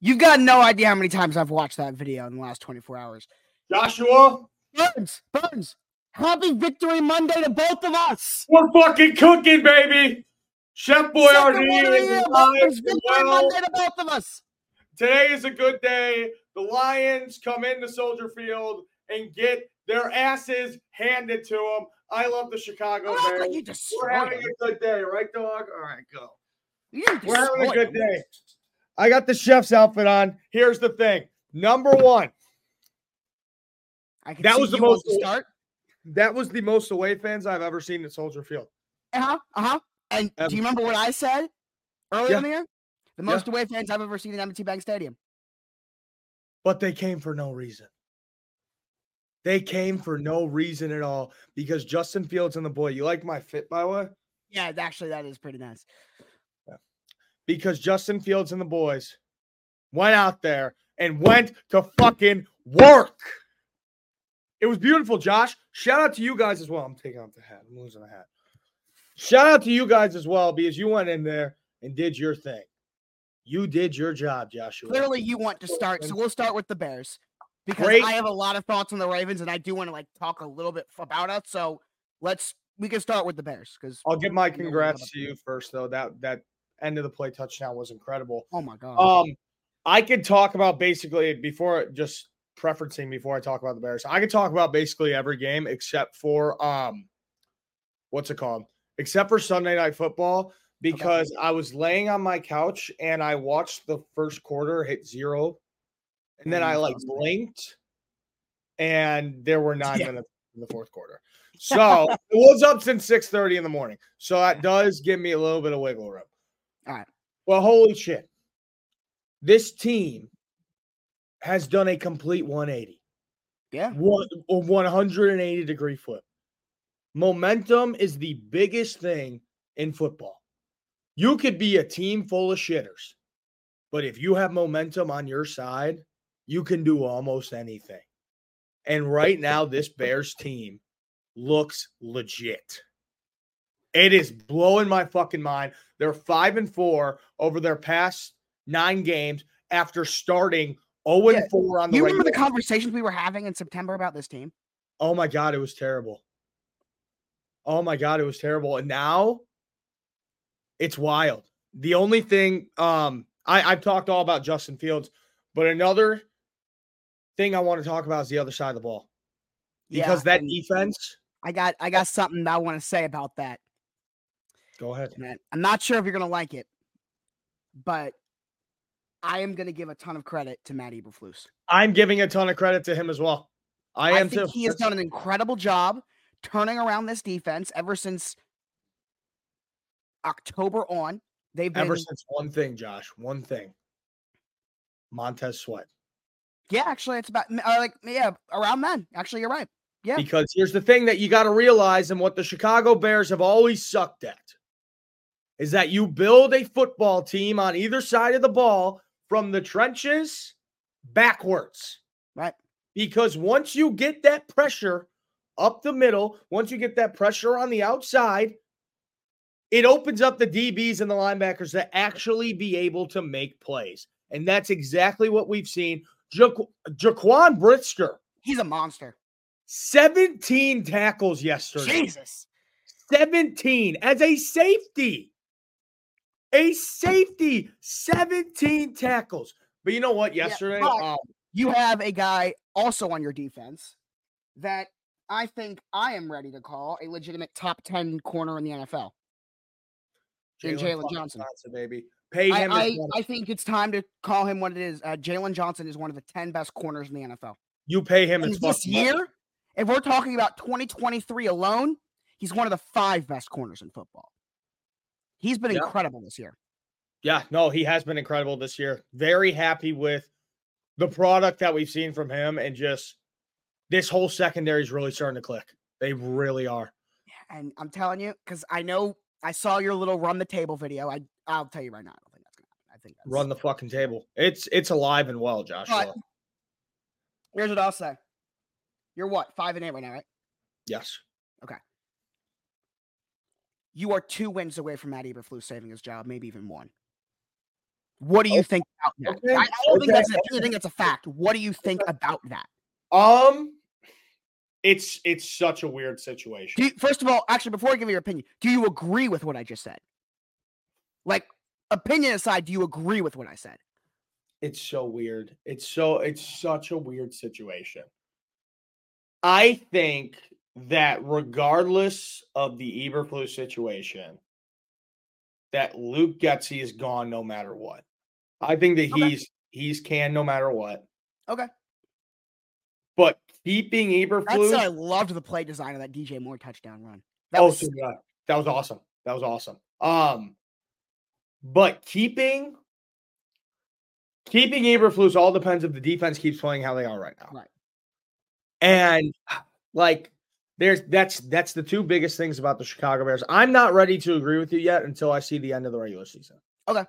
You've got no idea how many times I've watched that video in the last 24 hours. Joshua, Burns, Burns, happy victory Monday to both of us. we're fucking cooking, baby. Chef Second one of the Boyardee is alive victory well. Monday to both of us. Today is a good day. The Lions come into Soldier Field and get their asses handed to them. I love the Chicago I Bears. you We're having him. a good day, right, dog? All right, go. We're having a good day. I got the chef's outfit on. Here's the thing. Number one, I can That see was the most- start. that was the most away fans I've ever seen at Soldier Field. Uh huh. Uh huh. And Um, do you remember what I said earlier yeah. in the year? The most away fans I've ever seen in M&T Bank Stadium. But they came for no reason. They came for no reason at all because Justin Fields and the boy, you like my fit, by the way? Yeah, actually, that is pretty nice. Because Justin Fields and the boys went out there and went to fucking work. It was beautiful, Josh. Shout out to you guys as well. I'm taking off the hat. I'm losing the hat. Shout out to you guys as well because you went in there and did your thing. You did your job, Joshua. Clearly, you want to start, so we'll start with the Bears because Great. I have a lot of thoughts on the Ravens, and I do want to like talk a little bit about it. So let's we can start with the Bears because I'll give my congrats to you first, though. That that end of the play touchdown was incredible. oh my god, Um, I could talk about basically before just preferencing before I talk about the Bears. I could talk about basically every game except for um, what's it called? Except for Sunday night football because I was laying on my couch and I watched the first quarter hit zero, and then I like blinked, and there were nine Yeah. minutes in the fourth quarter. So it was up since six thirty in the morning. So that does give me a little bit of wiggle room. All right. Well, holy shit. This team has done a complete 180. yeah, One, 180 degree flip. Momentum is the biggest thing in football. You could be a team full of shitters, but if you have momentum on your side, you can do almost anything. And right now, this Bears team looks legit. It is blowing my fucking mind. They're five and four over their past nine games after starting 0 Yeah, and 4 on the you remember the conversations we were having in September about this team? Oh my god, it was terrible. Oh my god, it was terrible. And now it's wild. The only thing um I, I've talked all about Justin Fields, but another thing I want to talk about is the other side of the ball. Because Yeah, that defense, I got I got something I want to say about that. Go ahead. Man, I'm not sure if you're gonna like it, but I am gonna give a ton of credit to Matt Eberflus. I'm giving a ton of credit to him as well. I I, am think too. he has done an incredible job turning around this defense ever since October on. They've been ever since one thing, Josh. One thing. Montez Sweat. yeah, actually, it's about uh, like yeah around then. Actually, you're right. Yeah. Because here's the thing that you got to realize, and what the Chicago Bears have always sucked at is that you build a football team on either side of the ball from the trenches backwards. Right. Because once you get that pressure up the middle, once you get that pressure on the outside, it opens up the DBs and the linebackers to actually be able to make plays. And that's exactly what we've seen. Ja- Jaquan Brisker, He's a monster. 17 tackles yesterday. Jesus. 17 as a safety. A safety, 17 tackles. But you know what? Yesterday, but- um, You have a guy also on your defense that I think I am ready to call a legitimate top 10 corner in the NFL. Jaylon fucking Johnson. baby. Pay I, him. his I. I think it's time to call him what it is. Uh, Jaylon Johnson is one of the 10 best corners in the NFL. you pay him this fucking money. year, if we're talking about 2023 alone, he's one of the five best corners in football. He's been Yeah. incredible this year. Yeah, no, he has been incredible this year. Very happy with the product that we've seen from him, and just this whole secondary is really starting to click. They really are. And I'm telling you, because I know I saw your little run the table video. I I'll tell you right now, I don't think that's gonna happen. I think that's Run the fucking table. It's it's alive and well, Joshua. Here's what I'll say. You're what five and eight right now, right? Yes. You are two wins away from Matt Eberflus saving his job, maybe even one. What do you Okay. think about that? Okay. I, I don't think that's an opinion. I think that's a fact. What do you think about that? Um, it's it's such a weird situation. Do you, first of all, actually, before I give you your opinion, do you agree with what I just said? Like, opinion aside, do you agree with what I said? It's so weird. It's so it's such a weird situation. I think that regardless of the Eberflus situation, that Luke Getsy is gone no matter what. I think that Okay. he's he's can no matter what. Okay. But keeping Eberflus, I loved the play design of that DJ Moore touchdown run. That oh, was so yeah, that was awesome. That was awesome. Um, but keeping keeping Eberflus all depends if the defense keeps playing how they are right now. Right. And like there's that's that's the two biggest things about the Chicago Bears. I'm not ready to agree with you yet until I see the end of the regular season. Okay.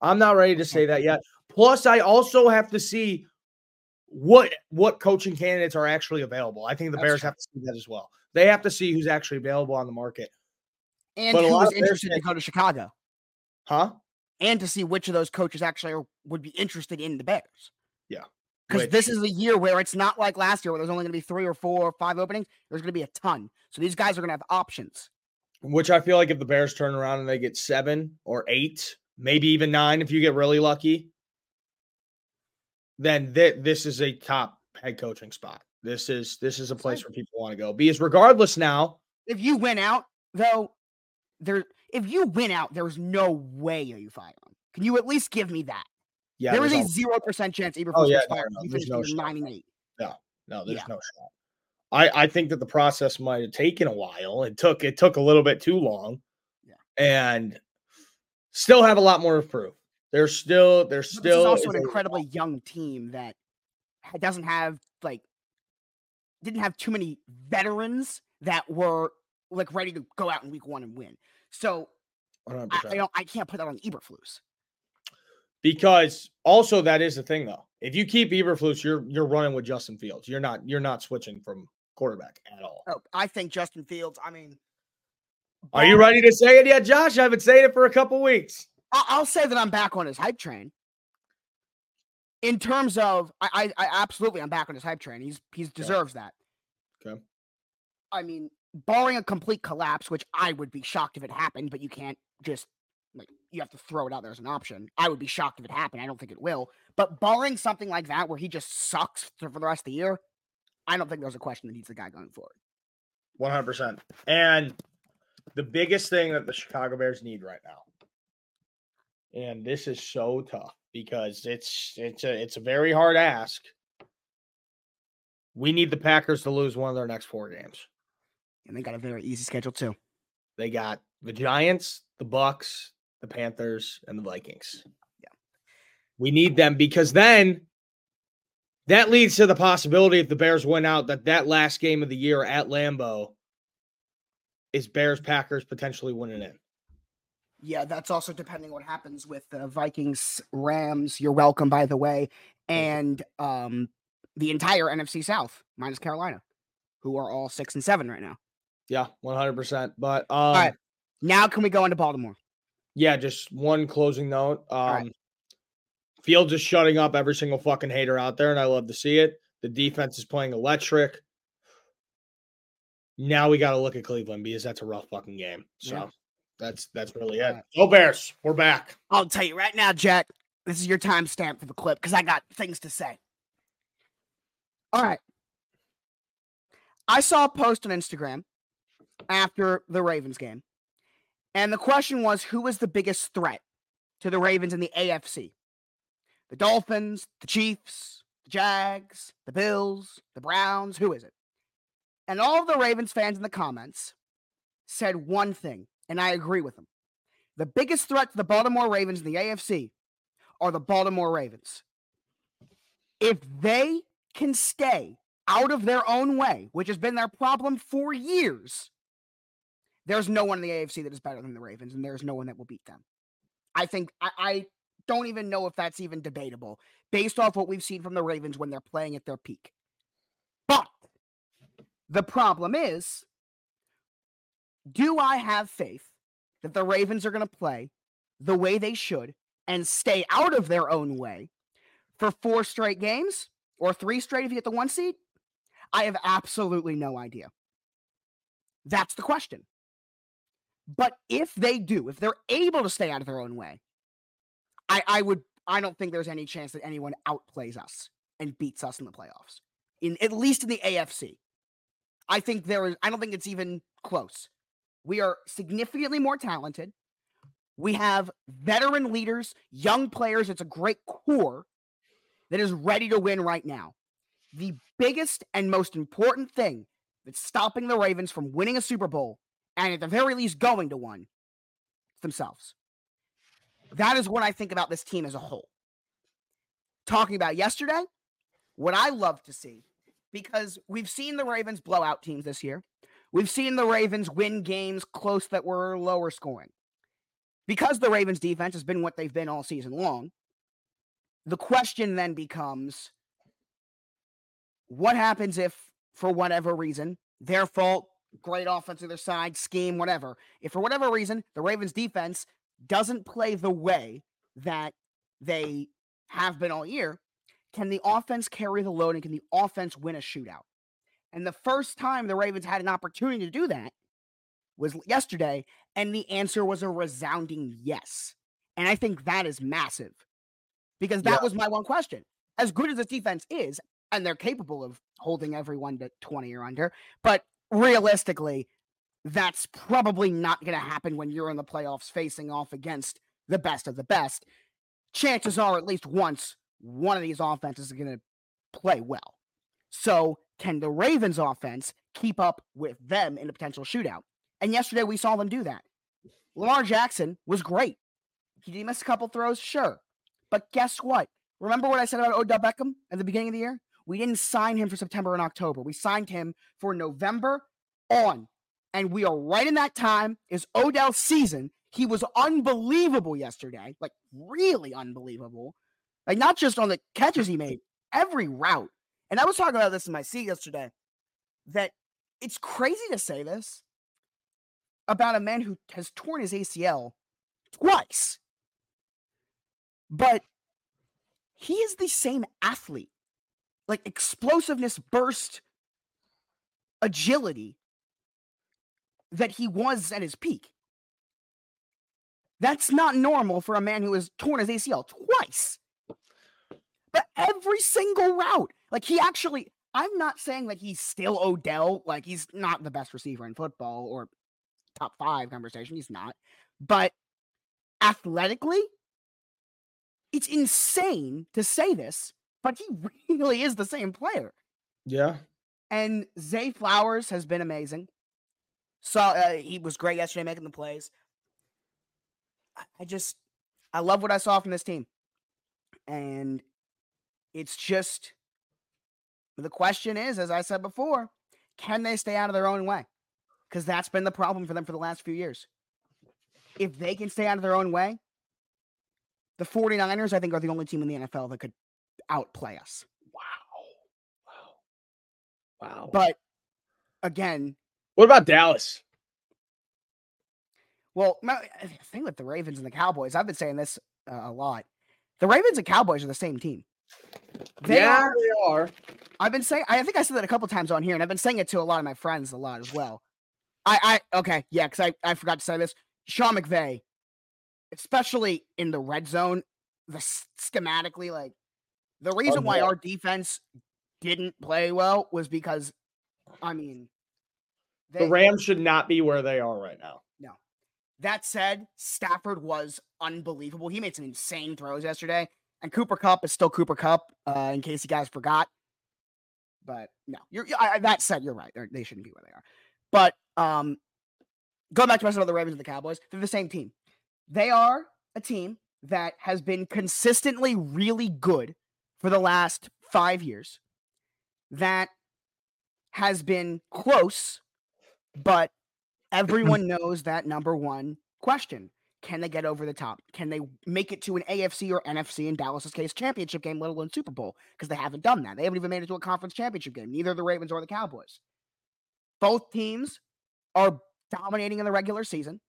I'm not ready to say that yet. Plus, I also have to see what what coaching candidates are actually available. I think the That's Bears true. have to see that as well. They have to see who's actually available on the market. and but who Bears interested to go to Chicago, Huh? and to see which of those coaches actually are, would be interested in the Bears. Yeah. Because this is a year where it's not like last year where there's only going to be three or four or five openings. There's going to be a ton. So these guys are going to have options. Which I feel like if the Bears turn around and they get seven or eight, maybe even nine if you get really lucky, then th- this is a top head coaching spot. This is this is a place where people want to go. Because regardless now, If you win out, though, there. If you win out, there's no way you fire him. Can you at least give me that? Yeah, there is there's a no- zero percent chance Eberflus Oh, yeah, was no, fired. no, there's no nine and eight. no, there's yeah. no shot. I I think that the process might have taken a while. It took it took a little bit too long. Yeah. And still have a lot more to prove. There's still there's But still also an incredibly young team that doesn't have like didn't have too many veterans that were like ready to go out in week one and win. So I, 100%. I don't I can't put that on Eberflus. Because also that is the thing though. If you keep Eberflus, you're you're running with Justin Fields. You're not you're not switching from quarterback at all. Oh, I think Justin Fields. I mean, Are you ready to say it yet, Josh? I've been saying it for a couple weeks. I'll say that I'm back on his hype train. In terms of, I, I, I absolutely I'm back on his hype train. He's he's deserves that. Okay. I mean, barring a complete collapse, which I would be shocked if it happened, but you can't just you have to throw it out there as an option. I would be shocked if it happened. I don't think it will. But barring something like that where he just sucks for the rest of the year, I don't think there's a question that he's the guy going forward. 100%. And the biggest thing that the Chicago Bears need right now. And this is so tough because it's it's a it's a very hard ask. We need the Packers to lose one of their next four games. And they got a very easy schedule too. They got the Giants, the Bucs, the Panthers, and the Vikings. Yeah. We need them because then that leads to the possibility if the Bears win out that that last game of the year at Lambeau is Bears Packers potentially winning in. Yeah, that's also depending what happens with the Vikings, Rams. You're welcome, by the way, and um, the entire NFC South minus Carolina, who are all six and seven right now. Yeah, 100%. But um right. Now, can we go into Baltimore? Yeah, just one closing note. Um right. Fields is shutting up every single fucking hater out there and I love to see it. The defense is playing electric. Now we got to look at Cleveland because that's a rough fucking game. So Yeah. that's that's really it. Go Bears. We're back. I'll tell you right now, Jack. This is your timestamp for the clip because I got things to say. All right. I saw a post on Instagram after the Ravens game, and the question was who was the biggest threat to the Ravens in the AFC? The Dolphins, the Chiefs, the Jags, the Bills, the Browns, who is it? And all of the Ravens fans in the comments said one thing, and I agree with them. The biggest threat to the Baltimore Ravens in the AFC are the Baltimore Ravens. If they can stay out of their own way, which has been their problem for years, there's no one in the AFC that is better than the Ravens, and there's no one that will beat them. I think I, I don't even know if that's even debatable based off what we've seen from the Ravens when they're playing at their peak. But the problem is do I have faith that the Ravens are going to play the way they should and stay out of their own way for four straight games or three straight if you get the one seed? I have absolutely no idea. That's the question. But if they do, if they're able to stay out of their own way, I, I would I don't think there's any chance that anyone outplays us and beats us in the playoffs. In at least in the AFC. I think there is I don't think it's even close. We are significantly more talented. We have veteran leaders, young players. It's a great core that is ready to win right now. The biggest and most important thing that's stopping the Ravens from winning a Super Bowl and at the very least going to one themselves. That is what I think about this team as a whole. Talking about yesterday, what I love to see, because we've seen the Ravens blow out teams this year. We've seen the Ravens win games close that were lower scoring. Because the Ravens defense has been what they've been all season long, the question then becomes what happens if, for whatever reason, their fault, great offense on their side, scheme, whatever, if for whatever reason the Ravens defense doesn't play the way that they have been all year, can the offense carry the load and can the offense win a shootout? And the first time the Ravens had an opportunity to do that was yesterday, and the answer was a resounding yes. And I think that is massive because that yeah. was my one question. As good as this defense is, and they're capable of holding everyone to 20 or under, but realistically, that's probably not going to happen when you're in the playoffs facing off against the best of the best. Chances are, at least once, one of these offenses is going to play well. So, can the Ravens offense keep up with them in a potential shootout? And yesterday we saw them do that. Lamar Jackson was great. Did he miss a couple throws? Sure. But guess what? Remember what I said about Odell Beckham at the beginning of the year? We didn't sign him for September and October. We signed him for November on. And we are right in that time is Odell's season. He was unbelievable yesterday, like really unbelievable. Like not just on the catches he made, every route. And I was talking about this in my seat yesterday that it's crazy to say this about a man who has torn his ACL twice. But he is the same athlete, like explosiveness, burst, agility that he was at his peak. That's not normal for a man who has torn his ACL twice. But every single route, like he actually, I'm not saying that he's still Odell, like he's not the best receiver in football or top five conversation. He's not. But athletically, it's insane to say this, but he really is the same player. Yeah. And Zay Flowers has been amazing. So uh, he was great yesterday making the plays. I, I just, I love what I saw from this team. And it's just, the question is, as I said before, can they stay out of their own way? because that's been the problem for them for the last few years. If they can stay out of their own way, the 49ers, I think, are the only team in the NFL that could outplay us. Wow. Wow. Wow. But again, what about Dallas? Well, the thing with the Ravens and the Cowboys, I've been saying this uh, a lot. The Ravens and Cowboys are the same team. They yeah, are, they are. I've been saying, I think I said that a couple times on here, and I've been saying it to a lot of my friends a lot as well. I, I okay, yeah, because I, I forgot to say this. Sean McVay, especially in the red zone, the schematically, like the reason why our defense didn't play well was because, I mean, they, the Rams should not be where they are right now. No. That said, Stafford was unbelievable. He made some insane throws yesterday, and Cooper Kupp is still Cooper Kupp. Uh, in case you guys forgot, but no, you're. I, that said, you're right. They're, they should not be where they are. But um, going back to my of the Ravens and the Cowboys, they're the same team. They are a team that has been consistently really good for the last five years. That has been close, but everyone knows that number one question. Can they get over the top? Can they make it to an AFC or NFC in Dallas's case championship game, let alone Super Bowl? Because they haven't done that. They haven't even made it to a conference championship game, neither the Ravens or the Cowboys. Both teams are dominating in the regular season.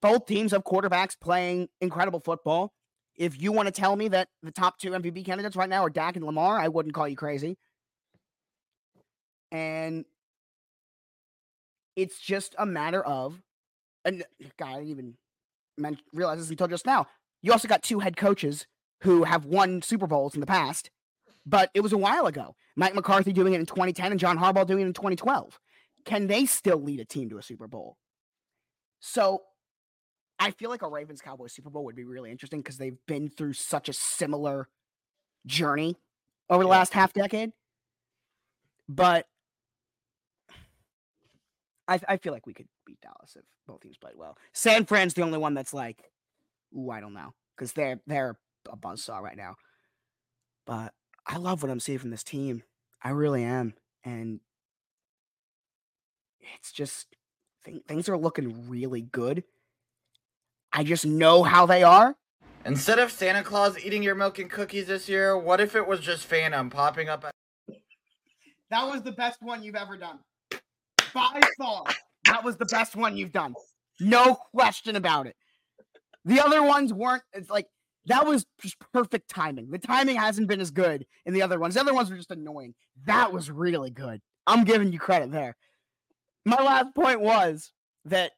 Both teams have quarterbacks playing incredible football. If you want to tell me that the top two MVP candidates right now are Dak and Lamar, I wouldn't call you crazy. And it's just a matter of, and God, I didn't even men- realize this until just now. You also got two head coaches who have won Super Bowls in the past, but it was a while ago. Mike McCarthy doing it in 2010 and John Harbaugh doing it in 2012. Can they still lead a team to a Super Bowl? So I feel like a Ravens Cowboys Super Bowl would be really interesting because they've been through such a similar journey over the Yeah. last half decade. But I, I feel like we could beat Dallas if both teams played well. San Fran's the only one that's like, ooh, I don't know, because they're they're a buzzsaw right now. But I love what I'm seeing from this team. I really am, and it's just th- things are looking really good. I just know how they are. Instead of Santa Claus eating your milk and cookies this year, what if it was just Phantom popping up? At- That was the best one you've ever done. By far. That was the best one you've done. No question about it. The other ones weren't, it's like, that was just perfect timing. The timing hasn't been as good in the other ones. The other ones were just annoying. That was really good. I'm giving you credit there. My last point was that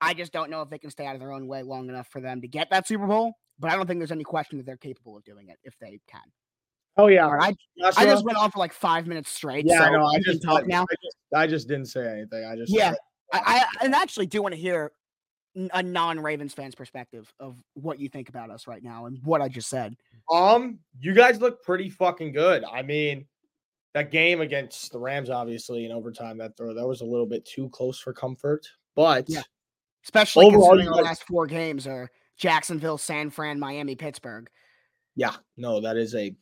I just don't know if they can stay out of their own way long enough for them to get that Super Bowl, but I don't think there's any question that they're capable of doing it if they can. Oh yeah. I, I just went on for like five minutes straight. yeah, so I know. I just talk now. I just, I just didn't say anything. I just Yeah, I, I and actually do want to hear a non-Ravens fan's perspective of what you think about us right now and what I just said. Um, you guys look pretty fucking good. I mean, that game against the Rams, obviously in overtime, that throw that was a little bit too close for comfort. But Yeah. Especially Overall, considering guys- last four games are Jacksonville, San Fran, Miami, Pittsburgh. yeah, no, that is a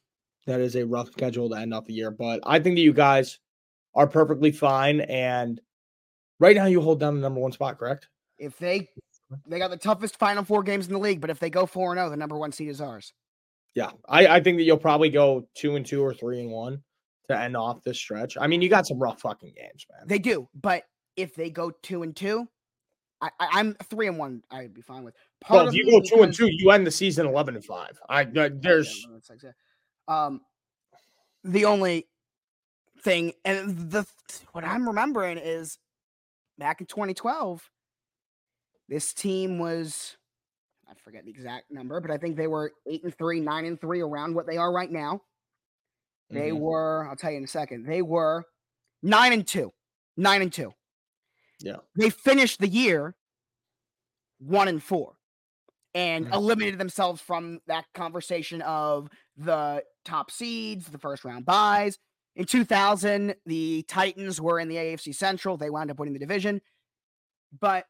that is a rough schedule to end off the year. But I think that you guys are perfectly fine. And right now, you hold down the number one spot, correct? If they they got the toughest final four games in the league, but if they go four and zero, the number one seed is ours. Yeah, I, I think that you'll probably go two and two or three and one to end off this stretch. I mean, you got some rough fucking games, man. They do, but if they go two and two, I, I'm three and one. I'd be fine with. Part Well, if you go two and two, you end the season eleven and five. I uh, there's no, like that. Um, the only thing, and the what I'm remembering is back in 2012, this team was I forget the exact number, but I think they were eight and three, nine and three, around what they are right now. They Mhm. were, I'll tell you in a second, they were nine and two, nine and two. Yeah. They finished the year one and four and Mhm. eliminated themselves from that conversation of the top seeds, the first round buys. In 2000, the Titans were in the AFC Central. They wound up winning the division. But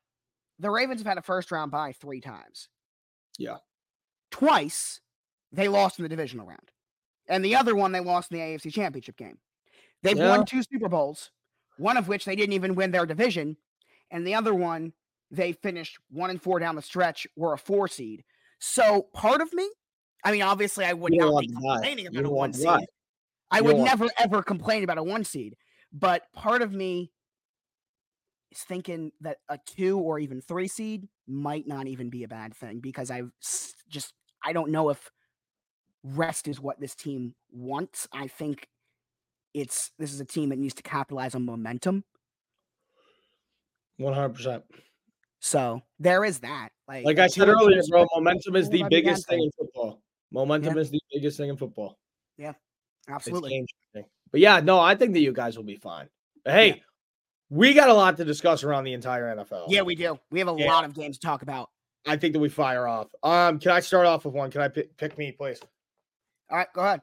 the Ravens have had a first round bye three times. Yeah. Twice they lost in the divisional round. And the other one they lost in the AFC Championship game. They've Yeah. won two Super Bowls, one of which they didn't even win their division, and the other one they finished one and four down the stretch, were a four seed. So part of me, I mean, obviously I would You not be complaining You about a don't one seed. die. I You would never ever complain about a one seed, but part of me is thinking that a two or even three seed might not even be a bad thing because I've just I don't know if rest is what this team wants. I think it's this is a team that needs to capitalize on momentum. One hundred percent. So there is that. Like, Like I said earlier, bro, momentum is the that'd be a bad biggest thing in football. Momentum is the biggest thing in football. Yeah, absolutely. But yeah, no, I think that you guys will be fine. But hey, we got a lot to discuss around the entire NFL. Yeah, we do. We have a Yeah. lot of games to talk about. I think that we fire off. Um, can I start off with one? Can I pick, pick me, please? All right, go ahead.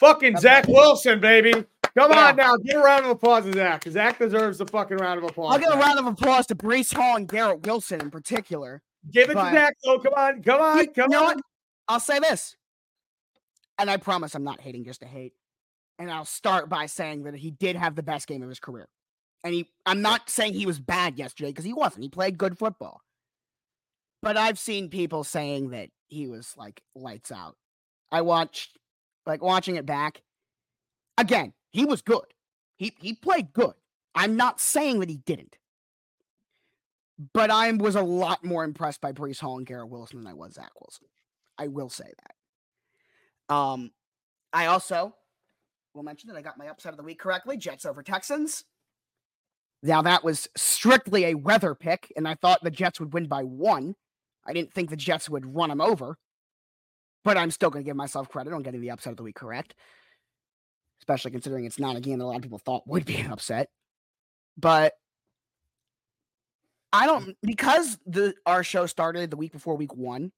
Fucking Zach Wilson, baby. Come Yeah. on now, give a round of applause to Zach. Zach deserves a fucking round of applause. I'll give a round of applause to Breece Hall and Garrett Wilson in particular. Give it but- to Zach. though. come on, come on, You- come you on. what? I'll say this, and I promise I'm not hating just to hate. And I'll start by saying that he did have the best game of his career. And he, I'm not saying he was bad yesterday because he wasn't. He played good football. But I've seen people saying that he was like lights out. I watched, like watching it back. Again, he was good. He he played good. I'm not saying that he didn't. but I was a lot more impressed by Breece Hall and Garrett Wilson than I was Zach Wilson. I will say that. Um, I also will mention that I got my upset of the week correctly. Jets over Texans. Now that was strictly a weather pick, and I thought the Jets would win by one. I didn't think the Jets would run them over, but I'm still going to give myself credit on getting the upset of the week correct, especially considering it's not a game that a lot of people thought would be an upset. But I don't because the our show started the week before week one.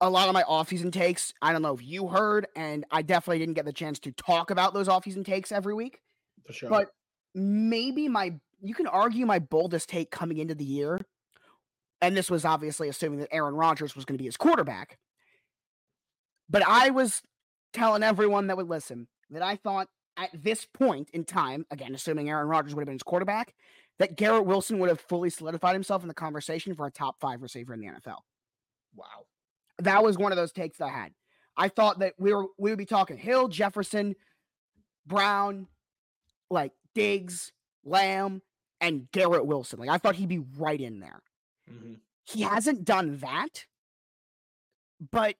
A lot of my offseason takes, I don't know if you heard, and I definitely didn't get the chance to talk about those offseason takes every week. For sure. But maybe my you can argue my boldest take coming into the year, and this was obviously assuming that Aaron Rodgers was going to be his quarterback. But I was telling everyone that would listen that I thought at this point in time, again, assuming Aaron Rodgers would have been his quarterback, that Garrett Wilson would have fully solidified himself in the conversation for a top five receiver in the NFL. wow. That was one of those takes that I had. I thought that we were we would be talking Hill, Jefferson, Brown, like Diggs, Lamb, and Garrett Wilson. Like I thought he'd be right in there. Mhm. He hasn't done that, but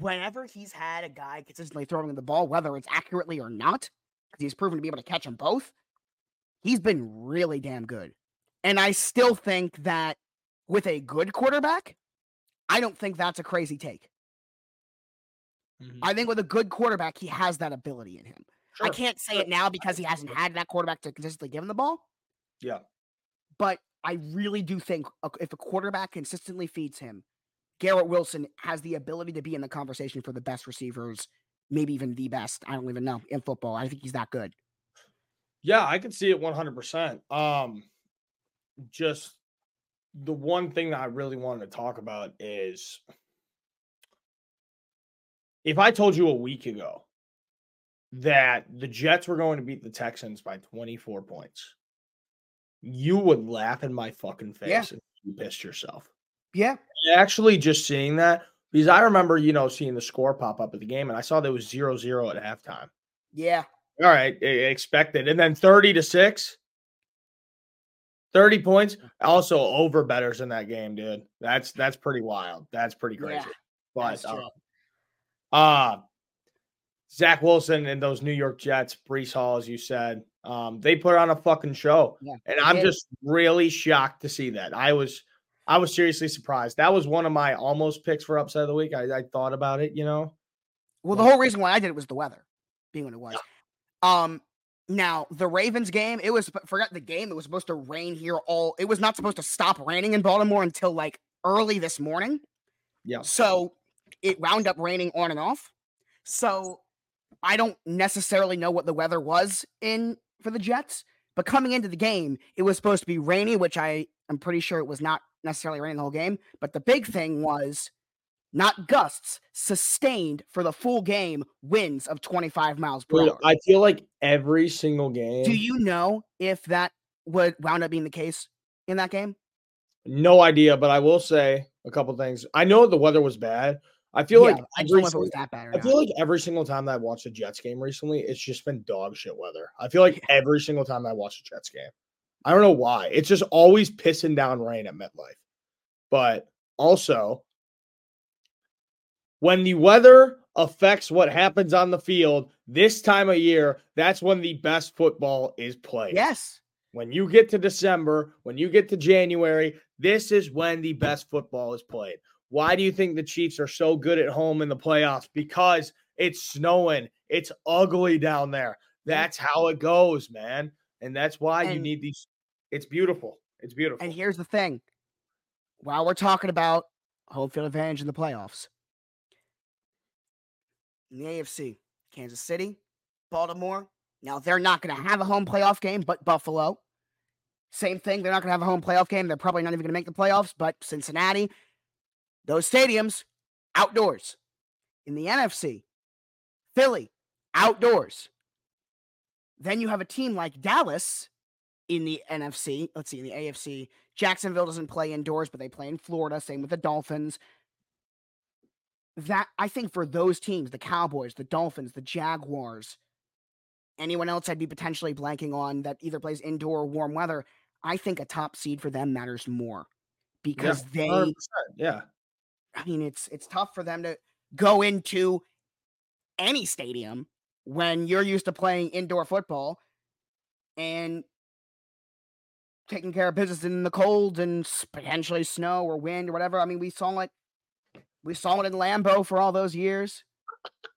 whenever he's had a guy consistently throwing the ball, whether it's accurately or not, because he's proven to be able to catch them both, he's been really damn good. And I still think that with a good quarterback, I don't think that's a crazy take. Mhm. I think with a good quarterback, he has that ability in him. I can't say it now because he hasn't had that quarterback to consistently give him the ball. Yeah. But I really do think if a quarterback consistently feeds him, Garrett Wilson has the ability to be in the conversation for the best receivers, maybe even the best. I don't even know in football. I think he's that good. Yeah, I can see it 100%. Um just the one thing that I really wanted to talk about is if I told you a week ago that the Jets were going to beat the Texans by 24 points, you would laugh in my fucking face Yeah. and you pissed yourself. Yeah. Actually, just seeing that because I remember, you know, seeing the score pop up at the game and I saw there was 0 0 at halftime. Yeah. All right, expected. And then 30 to 6. 30 points. Also over betters in that game, dude. That's that's pretty wild. That's pretty crazy. Yeah, but uh, uh Zach Wilson and those New York Jets, Breece Hall, as you said, um, they put on a fucking show. Yeah, and I'm did. just really shocked to see that. I was I was seriously surprised. That was one of my almost picks for upset of the week. I, I thought about it, you know. Well, the whole reason why I did it was the weather being what it was. Um, now the Ravens game, it was forgot the game. It was supposed to rain here all. It was not supposed to stop raining in Baltimore until like early this morning. Yeah. So it wound up raining on and off. So I don't necessarily know what the weather was in for the Jets, but coming into the game, it was supposed to be rainy, which I am pretty sure it was not necessarily raining the whole game. But the big thing was not gusts, sustained for the full game winds of 25 miles per Dude, hour. I feel like every single game. Do you know if that would wound up being the case in that game? No idea, but I will say a couple things. I know the weather was bad. I feel like I every don't know if it was that bad or I not. feel like every single time that I watched a Jets game recently, it's just been dog shit weather. I feel like every single time I watch a Jets game. I don't know why. It's just always pissing down rain at MetLife. But also, when the weather affects what happens on the field this time of year, that's when the best football is played. yes. When you get to December, when you get to January, this is when the best football is played. Why do you think the Chiefs are so good at home in the playoffs? Because it's snowing. It's ugly down there. That's how it goes, man. And that's why you need these. It's beautiful. It's beautiful. And here's the thing. While we're talking about home field advantage in the playoffs, in the AFC, Kansas City, Baltimore. Now they're not going to have a home playoff game, but Buffalo. Same thing. They're not going to have a home playoff game. They're probably not even going to make the playoffs, but Cincinnati, those stadiums, outdoors. In the NFC, Philly, outdoors. Then you have a team like Dallas in the NFC. Let's see, in the AFC, Jacksonville doesn't play indoors, but they play in Florida. Same with the Dolphins. That I think for those teams, the Cowboys, the Dolphins, the Jaguars, anyone else I'd be potentially blanking on that either plays indoor or warm weather, I think a top seed for them matters more because yeah, they 100%, yeah. I mean, it's it's tough for them to go into any stadium when you're used to playing indoor football and taking care of business in the cold and potentially snow or wind or whatever. I mean, we saw it. We saw it in Lambeau for all those years.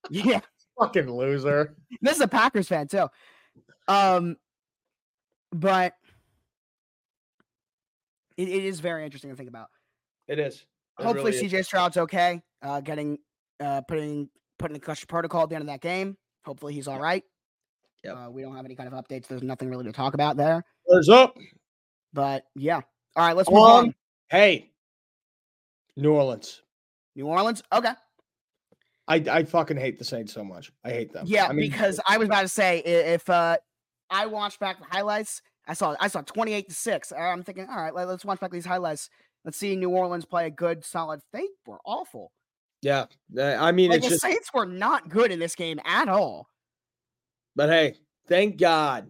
Yeah, Fucking loser. this is a Packers fan too. Um, but it, it is very interesting to think about. It is. It Hopefully, really is. CJ Stroud's okay. Uh, getting uh putting putting the concussion protocol at the end of that game. Hopefully, he's all right. Yep. Uh, we don't have any kind of updates. There's nothing really to talk about there. Where's up? But yeah. All right, let's move Um, on. hey, New Orleans. New Orleans. Okay. I I fucking hate the Saints so much. I hate them. Yeah, I mean, because I was about to say if uh I watched back the highlights, I saw I saw 28 to 6. Uh, I'm thinking, all right, let, us watch back these highlights. Let's see New Orleans play a good solid. They were awful. yeah. uh, I mean, Like the just. Saints were not good in this game at all. But hey, thank God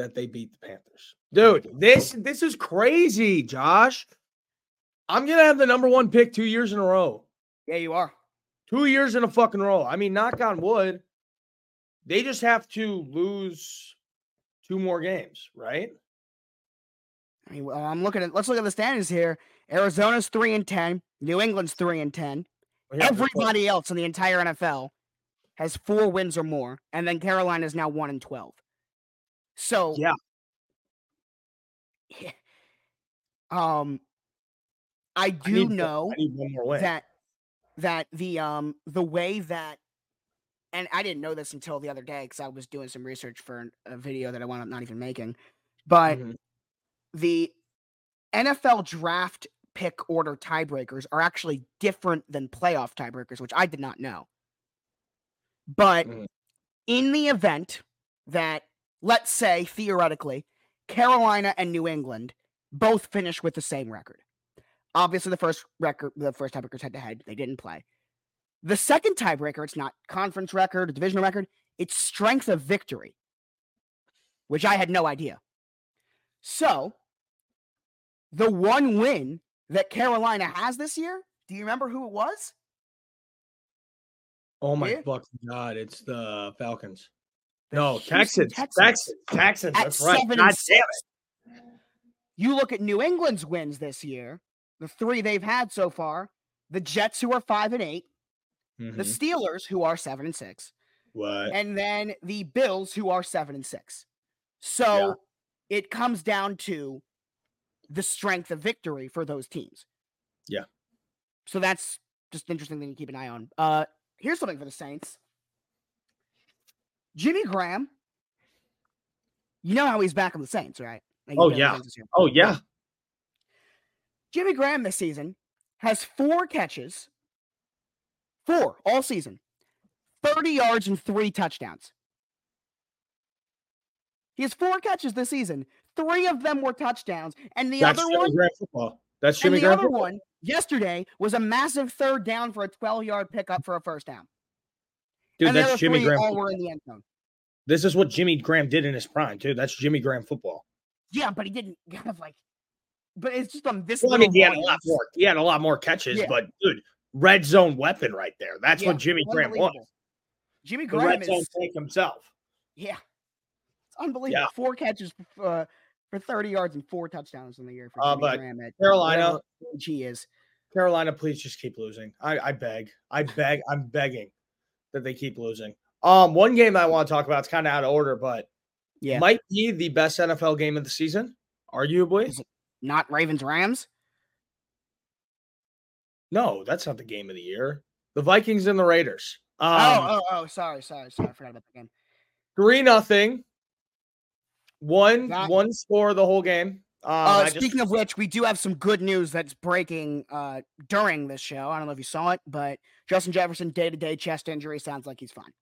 that they beat the Panthers. Dude, this oh. this is crazy, Josh. I'm gonna have the number one pick two years in a row. Yeah, you are. Two years in a fucking row. I mean, knock on wood. They just have to lose two more games, right? I mean, well, I'm looking at let's look at the standings here. Arizona's 3 and 10, New England's 3 and 10. Yeah. Everybody else in the entire NFL has 4 wins or more, and then Carolina is now 1 and 12. So, Yeah. um I I do one- know one that that the um the way that and I didn't know this until the other day because I was doing some research for a video that I wound up not even making. But Mhm. the NFL draft pick order tiebreakers are actually different than playoff tiebreakers, which I did not know. But Mhm. in the event that, let's say, theoretically, Carolina and New England both finish with the same record. Obviously, the first record, the first tiebreaker's head to head, they didn't play. The second tiebreaker, it's not conference record, divisional record, it's strength of victory, which I had no idea. So, the one win that Carolina has this year, do you remember who it was? Oh my Yeah. fucking god! It's the Falcons. No, Houston Texans. Texans. Texans. Texans. At That's right. God damn six. You look at New England's wins this year, the three they've had so far, the Jets who are five and eight, it. the. Steelers who are seven and six, What? and then the Bills who are seven and six. So it comes down to the strength of victory for those teams. Yeah. So that's just an interesting thing to keep an eye on. Uh here's something for the Saints. Jimmy Graham. You know how he's back on the Saints, right? Like, Oh, been on the yeah. Saints this year. Oh yeah. Jimmy Graham this season has four catches, four all season, 30 yards and three touchdowns. He has four catches this season. Three of them were touchdowns, and the That's other one, football. That's and Jimmy the Graham other football. one yesterday was a massive third down for a 12-yard pickup for a first down. Dude, and that's Jimmy Graham. all were in the end zone. This is what Jimmy Graham did in his prime, too. That's Jimmy Graham football. Yeah, but he didn't kind of like. But it's just on this. Well, I mean, he had a lot more. He had a lot more catches, Yeah. but dude, red zone weapon right there. That's Yeah, what Jimmy Graham was. Jimmy The Graham red is zone tank himself. Yeah. It's unbelievable. Yeah. Four catches uh, for 30 yards and four touchdowns in the year for Uh, Jimmy but Graham at Carolina, he is. Carolina, please just keep losing. I, I beg. I beg. I'm begging that they keep losing. Um, one game I want to talk about. It's kind of out of order, but Yeah. might be the best NFL game of the season, arguably. Not Ravens Rams. No, that's not the game of the year. The Vikings and the Raiders. Um, oh, oh, oh, sorry, sorry, sorry. I forgot about the game. three nothing. One That- one score the whole game. Um, Uh, I just- speaking of which, we do have some good news that's breaking uh, during this show. I don't know if you saw it, but Justin Jefferson, day to day chest injury, sounds like he's fine.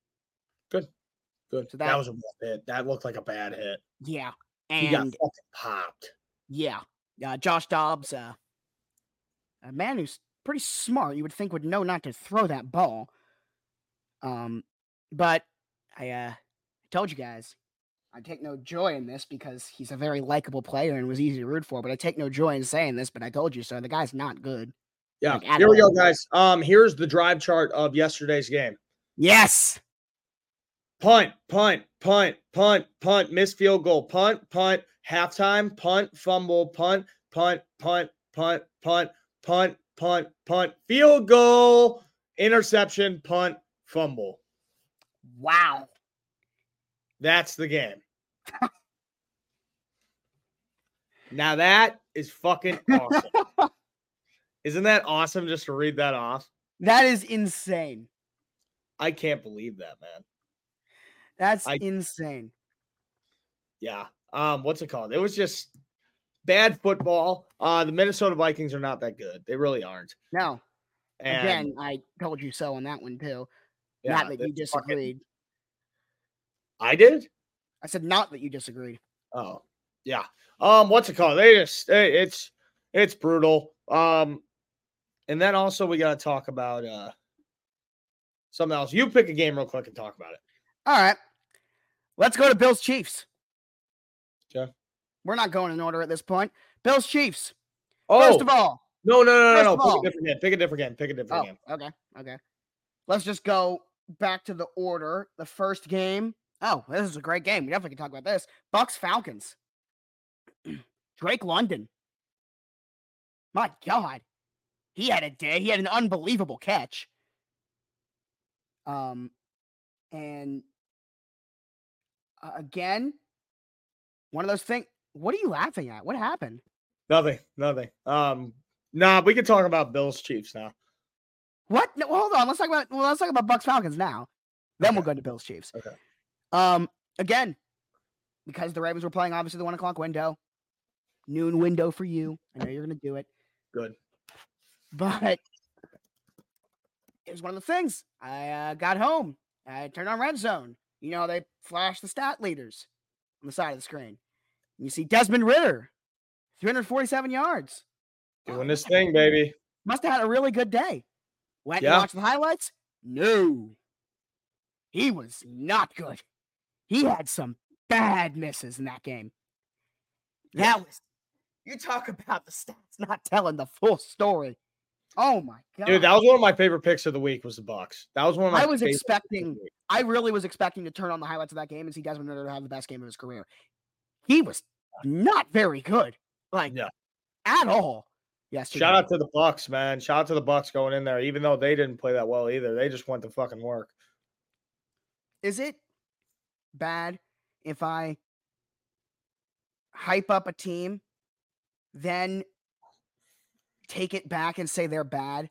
good. Good. So that, that- was a rough hit. That looked like a bad hit. Yeah. and He got And fucking popped. yeah, uh, Josh Dobbs, uh, a man who's pretty smart, you would think would know not to throw that ball. Um, but I uh, told you guys, I take no joy in this because he's a very likable player and was easy to root for. But I take no joy in saying this. But I told you so. The guy's not good. Yeah. Like, Here we go, guys. Um, here's the drive chart of yesterday's game. Yes. Punt, punt, punt, punt, punt, miss field goal, punt, punt, halftime, punt, fumble, punt, punt, punt, punt, punt, punt, punt, punt, field goal, interception, punt, fumble. Wow. That's the game. now that is fucking awesome. Isn't that awesome just to read that off? That is insane. I can't believe that, man. That's I- insane. Yeah. Um, what's it called? It was just bad football. Uh, the Minnesota Vikings are not that good. They really aren't. No. And Again, I told you so on that one too. yeah, not that you it's fucking- disagreed. I did. I said not that you disagreed. Oh, yeah. Um, what's it called? They just eh, it's it's brutal. Um, and then also we got to talk about uh something else. You pick a game real quick and talk about it. All right. Let's go to Bills Chiefs. Okay. We're not going in order at this point. Bills Chiefs. Oh First of all, no, no, no, no, no! Pick all- a different game. Pick a different game. Pick a different oh, game. okay, okay. Let's just go back to the order. The first game. Oh, this is a great game. We definitely can talk about this. Bucs Falcons. Drake London. My God, he had a day. He had an unbelievable catch. Um, and uh, again, one of those things. What are you laughing at? What happened? Nothing, nothing. Um, nah, we can talk about Bills Chiefs now. What? No, hold on. Let's talk about. Well, let's talk about Bucs Falcons now. Then we'll go to Bills Chiefs. Okay. Um. Again, because the Ravens were playing obviously the one o'clock window, noon window for you. I know you're gonna do it, Good. but it was one of the things. I uh, got home. I turned on Red Zone. You know they flash the stat leaders on the side of the screen. And you see Desmond Ridder, 347 yards. Doing this thing, baby. Must have had a really good day. Went Yeah. and watched the highlights. No, he was not good. He had some bad misses in that game. Yeah. That was. You talk about the stats not telling the full story. Oh my god! Dude, that was one of my favorite picks of the week. Was the Bucs? That was one of my. I was favorite picks of the expecting- week. I really was expecting to turn on the highlights of that game and see Desmond Ridder have the best game of his career. He was not very good, like Yeah. at all. Yesterday. Shout out to the Bucs, man. Shout out to the Bucs going in there, even though they didn't play that well either. They just went to fucking work. is it bad if I hype up a team, then take it back and say they're bad,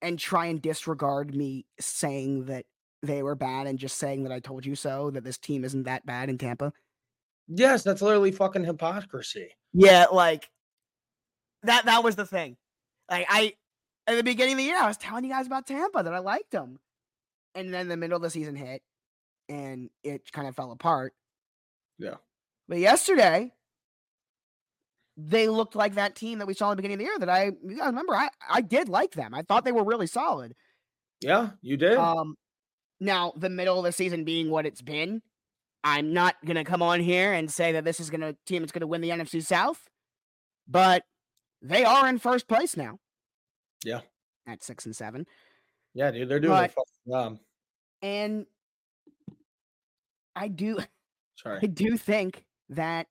and try and disregard me saying that they were bad and just saying that I told you so, that this team isn't that bad in Tampa? Yes, that's literally fucking hypocrisy. Yeah, like that that was the thing. Like I at the beginning of the year, I was telling you guys about Tampa that I liked them. And then the middle of the season hit and it kind of fell apart. Yeah. But yesterday, they looked like that team that we saw in the beginning of the year that I you guys remember I, I did like them. I thought they were really solid. Yeah, you did. Um now the middle of the season being what it's been, I'm not gonna come on here and say that this is gonna team that's gonna win the NFC South, but they are in first place now. Yeah. At six and seven. yeah, dude, they're doing but- fucking job. And I do I do think that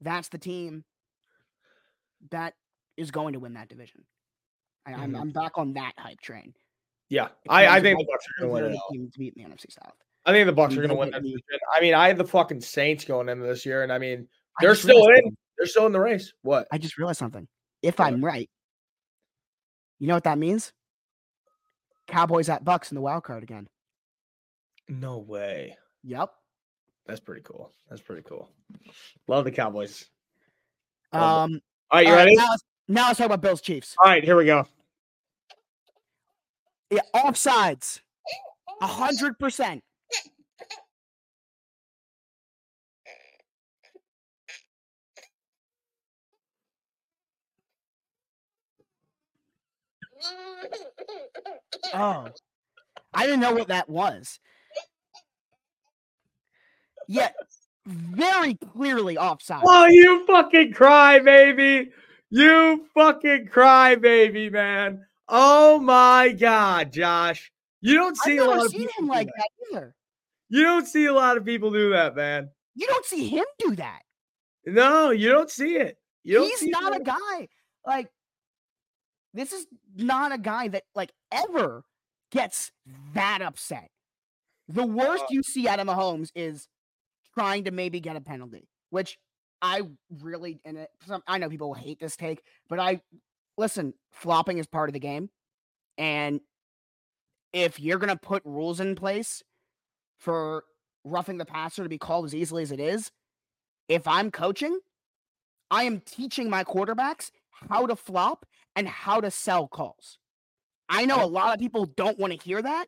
that's the team that is going to win that division. I, I'm Mhm. I'm back on that hype train. Yeah, I, I think the Bucs are gonna win the it to beat the NFC South. I think the Bucs are gonna win that division. I mean, I had the fucking Saints going into this year, and I mean, they're just still in. something. They're still in the race. What? I just realized something. If? I'm right, you know what that means? Cowboys at Bucs in the wild card again. No way. Yep. That's pretty cool. That's pretty cool. Love the Cowboys. Love Um. All right, you all right, ready? now, let's, now let's talk about Bills Chiefs. All right, here we go. Yeah, offsides. A hundred percent. Oh, I didn't know what that was. Yeah, very clearly offside. Oh, you fucking cry, baby. You fucking cry, baby, man. Oh my god, Josh. You don't see a lot of people him like that. that either. You don't see a lot of people do that, man. You don't see him do that. No, you don't see it. You He's not that. a guy like this is not a guy that like ever gets that upset. The worst Uh, you see out of Mahomes is trying to maybe get a penalty, which I really and it, some, I know people will hate this take, but I listen. Flopping is part of the game, and if you're gonna put rules in place for roughing the passer to be called as easily as it is, if I'm coaching, I am teaching my quarterbacks how to flop and how to sell calls. I know a lot of people don't want to hear that,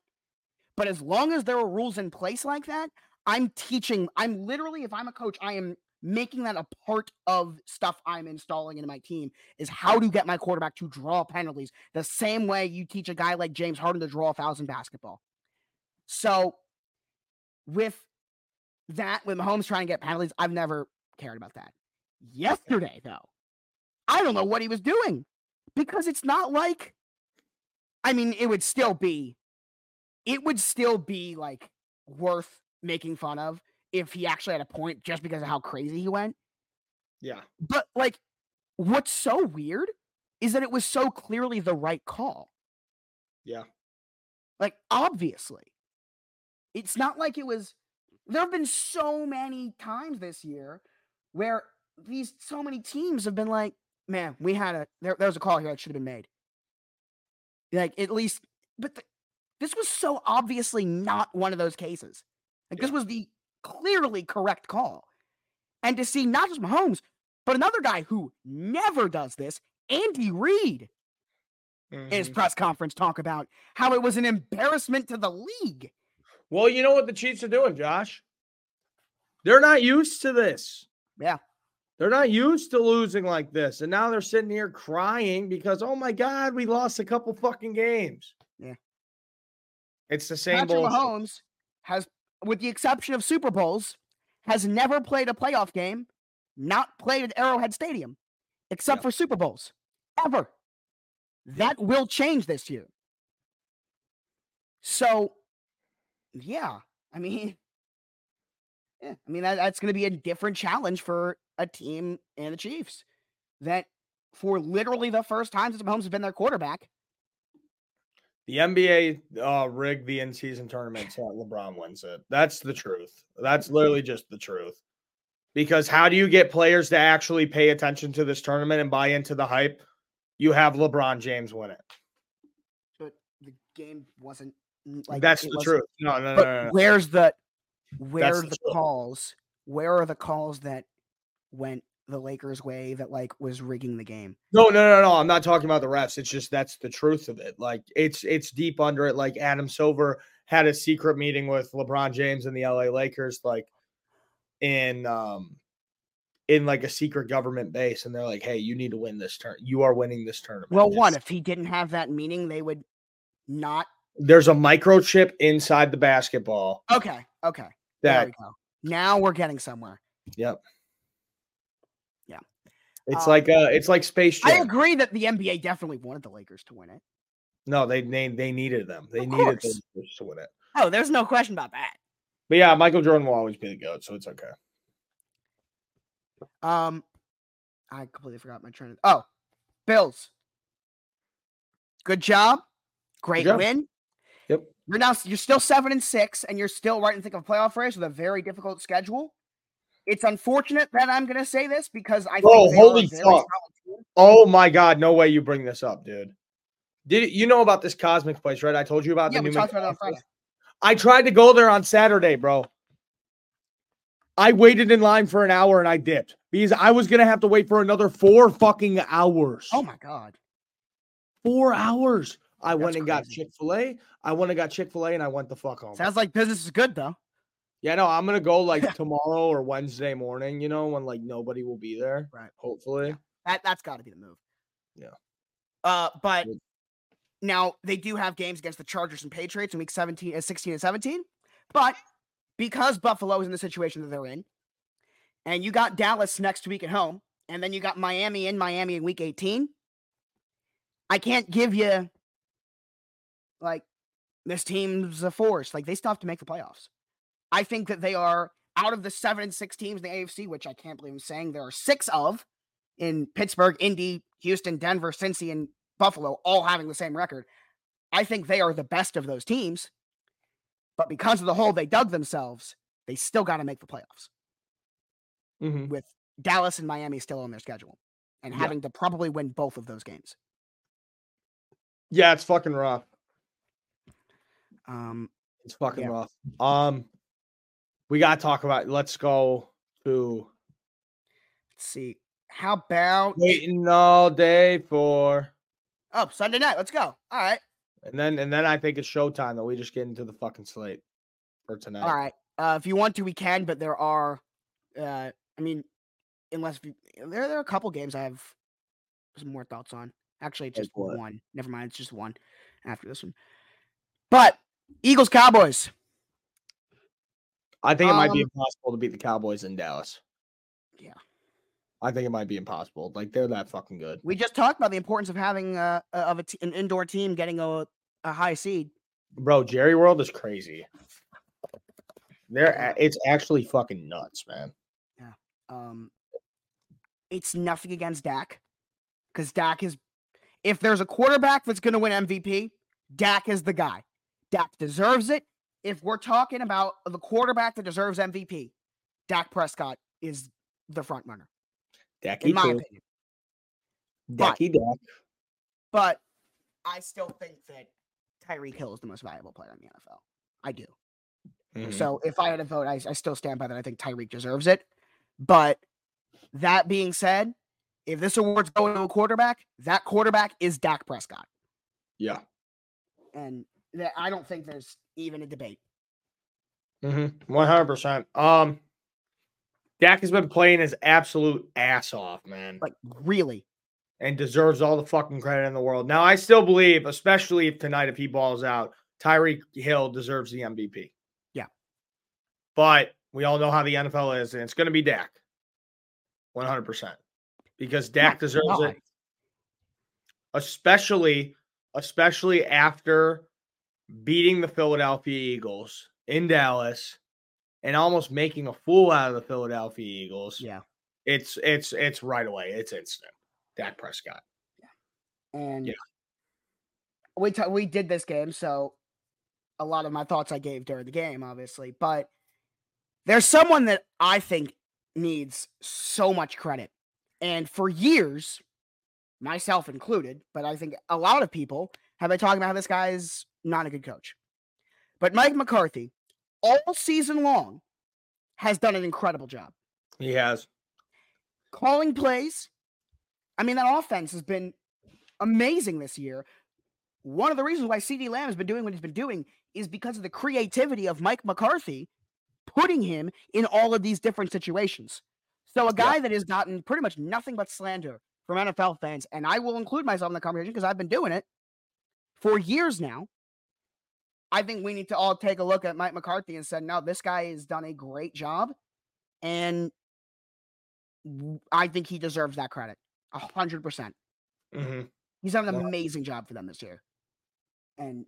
but as long as there are rules in place like that, I'm teaching, I'm literally, if I'm a coach, I am making that a part of stuff I'm installing into my team is how to get my quarterback to draw penalties the same way you teach a guy like James Harden to draw a thousand basketball. So with that, with Mahomes trying to get penalties, I've never cared about that. Yesterday, though, I don't know what he was doing because it's not like, I mean, it would still be, it would still be like worth making fun of if he actually had a point just because of how crazy he went. Yeah. But like, what's so weird is that it was so clearly the right call. Yeah. Like, obviously, it's not like it was. There have been so many times this year where these so many teams have been like, man, we had a there, there was a call here that should have been made. Like at least, but the, this was so obviously not one of those cases. Like this was the clearly correct call, and to see not just Mahomes, but another guy who never does this, Andy Reid, in his Mhm. press conference talk about how it was an embarrassment to the league. Well, you know what the Chiefs are doing, Josh? They're not used to this. Yeah. They're not used to losing like this. And now they're sitting here crying because, oh my God, we lost a couple fucking games. Yeah. It's the same Patrick bullshit. Mahomes has, with the exception of Super Bowls, has never played a playoff game, not played at Arrowhead Stadium, except Yeah. for Super Bowls, ever. That will change this year. So, yeah, I mean, yeah, I mean that, that's going to be a different challenge for a team and the Chiefs. That for literally the first time since Mahomes has been their quarterback, The NBA uh, rigged the in-season tournament so that LeBron wins it. That's the truth. That's literally just the truth. Because how do you get players to actually pay attention to this tournament and buy into the hype? You have LeBron James win it. but the game wasn't mm, like That's the wasn't- truth. No, no, no, no, no. where's the where are the the calls? Where are the calls that went the Lakers' way that like was rigging the game? No, no, no, no. I'm not talking about the refs. It's just that's the truth of it. Like it's it's deep under it. Like Adam Silver had a secret meeting with LeBron James and the LA Lakers, like in um in like a secret government base, and they're like, "Hey, you need to win this turn. You are winning this tournament." Well, one, if he didn't have that meeting, they would not. there's a microchip inside the basketball. Okay, okay, there That we go. Now we're getting somewhere. yep. It's Um, like uh it's like Space I agree that the NBA definitely wanted the Lakers to win it. No, they they they needed them. They Of needed course. the Lakers to win it. Oh, there's no question about that. But yeah, Michael Jordan will always be the goat, so it's okay. Um, I completely forgot my train. Of, oh, Bills. Good job. Great job. win. Yep. You're now you're still seven and six, and you're still right in the thick of a playoff race with a very difficult schedule. It's unfortunate that I'm going to say this because I Bro, think they are a holy fuck. Oh my god, no way you bring this up, dude. Did you know about this Cosmic place, right? I told you about Yeah, the we new talked about on Friday. I tried to go there on Saturday, bro. I waited in line for an hour and I dipped because I was gonna have to wait for another four fucking hours. Oh my god. Four hours. I That's went and got. Chick fil A. I went and got Chick fil A and I went the fuck home. Sounds like business is good though. Yeah, no, I'm gonna go like tomorrow or Wednesday morning, you know, when like nobody will be there. Right. Hopefully. That that's got to be the move. Yeah. Uh, but now they do have games against the Chargers and Patriots in week 17, uh, 16 and 17. But because Buffalo is in the situation that they're in, and you got Dallas next week at home, and then you got Miami in Miami in week 18, I can't give you like this team's a force. Like they still have to make the playoffs. I think that they are out of the seven and six teams in the AFC, which I can't believe I'm saying there are six of in Pittsburgh, Indy, Houston, Denver, Cincy, and Buffalo, all having the same record. I think they are the best of those teams. But because of the hole they dug themselves, they still got to make the playoffs Mhm. with Dallas and Miami still on their schedule and Yeah. having to probably win both of those games. Yeah, it's fucking rough. Um, It's fucking Yeah. rough. Um, we gotta talk about. Let's go to let's see. How about waiting all day for, oh Sunday night? Let's go. All right. and then and then I think it's showtime that we just get into the fucking slate for tonight. All right. Uh, if you want to, we can, but there are, uh, I mean, unless we, there, there are a couple games I have some more thoughts on. Actually, just one. Never mind. It's just one after this one. But Eagles Cowboys. I think it might be Um, impossible to beat the Cowboys in Dallas. Yeah. I think it might be impossible. Like they're that fucking good. We just talked about the importance of having uh, uh, of a t- an indoor team getting a, a high seed. Bro, Jerry World is crazy. They're it's actually fucking nuts, man. Yeah. Um, it's nothing against Dak because Dak is. If there's a quarterback that's going to win MVP, Dak is the guy. Dak deserves it. If we're talking about the quarterback that deserves MVP, Dak Prescott is the front runner, Dacky in my too. opinion. but- Dacky Dak. But I still think that Tyreek Hill is the most valuable player in the NFL. I do. Mhm. So if I had a vote, I, I still stand by that. I think Tyreek deserves it. But that being said, if this award's going to a quarterback, that quarterback is Dak Prescott. Yeah. And that, I don't think there's even a debate. Mm-hmm. One hundred percent. Um, Dak has been playing his absolute ass off, man, Like, really. and deserves all the fucking credit in the world. Now, I still believe, especially if tonight, if he balls out, Tyreek Hill deserves the MVP. Yeah. But we all know how the NFL is, and it's going to be Dak. One hundred percent, because Dak deserves it, especially, especially after beating the Philadelphia Eagles in Dallas and almost making a fool out of the Philadelphia Eagles. Yeah. It's it's it's right away. It's instant. Dak Prescott. Yeah. And Yeah. we ta- we did this game, so a lot of my thoughts I gave during the game, obviously. But there's someone that I think needs so much credit, and for years, myself included, but I think a lot of people have been talking about how this guy is not a good coach. But Mike McCarthy, all season long, has done an incredible job He has. calling plays. I mean, that offense has been amazing this year. One of the reasons why CeeDee Lamb has been doing what he's been doing is because of the creativity of Mike McCarthy putting him in all of these different situations. So, a guy that has gotten pretty much nothing but slander from NFL fans, and I will include myself in the conversation because I've been doing it for years now. I think we need to all take a look at Mike McCarthy and say, no, this guy has done a great job. And I think he deserves that credit. A hundred percent. hmm He's done an Yeah. amazing job for them this year. And,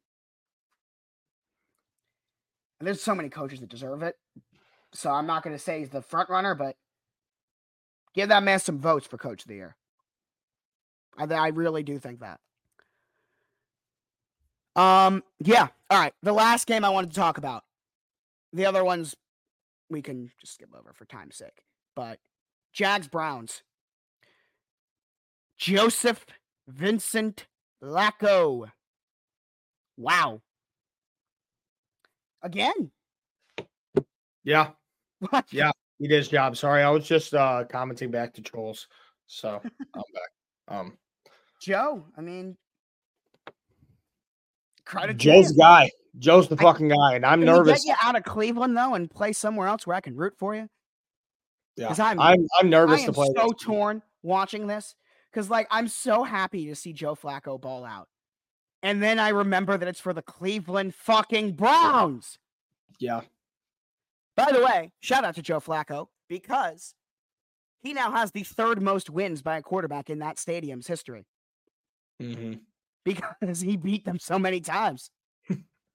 there's so many coaches that deserve it. So I'm not gonna say he's the front runner, but give that man some votes for coach of the year. I I really do think that. Um, yeah. All right. The last game I wanted to talk about. The other ones we can just skip over for time's sake. But Jags Browns. Joseph Vincent Flacco. Wow. Again. Yeah, What? Yeah. he did his job. Sorry, I was just uh commenting back to trolls. So I'm back. Um Joe, I mean, credit Joe's guy. Joe's the I- fucking guy, and I'm Can nervous. get you out of Cleveland though and play somewhere else where I can root for you? Yeah, I'm- I'm I'm nervous I to play. so torn watching this because, like, I'm so happy to see Joe Flacco ball out, and then I remember that it's for the Cleveland fucking Browns. Yeah, By the way, shout out to Joe Flacco because he now has the third most wins by a quarterback in that stadium's history Mm-hmm. Because he beat them so many times.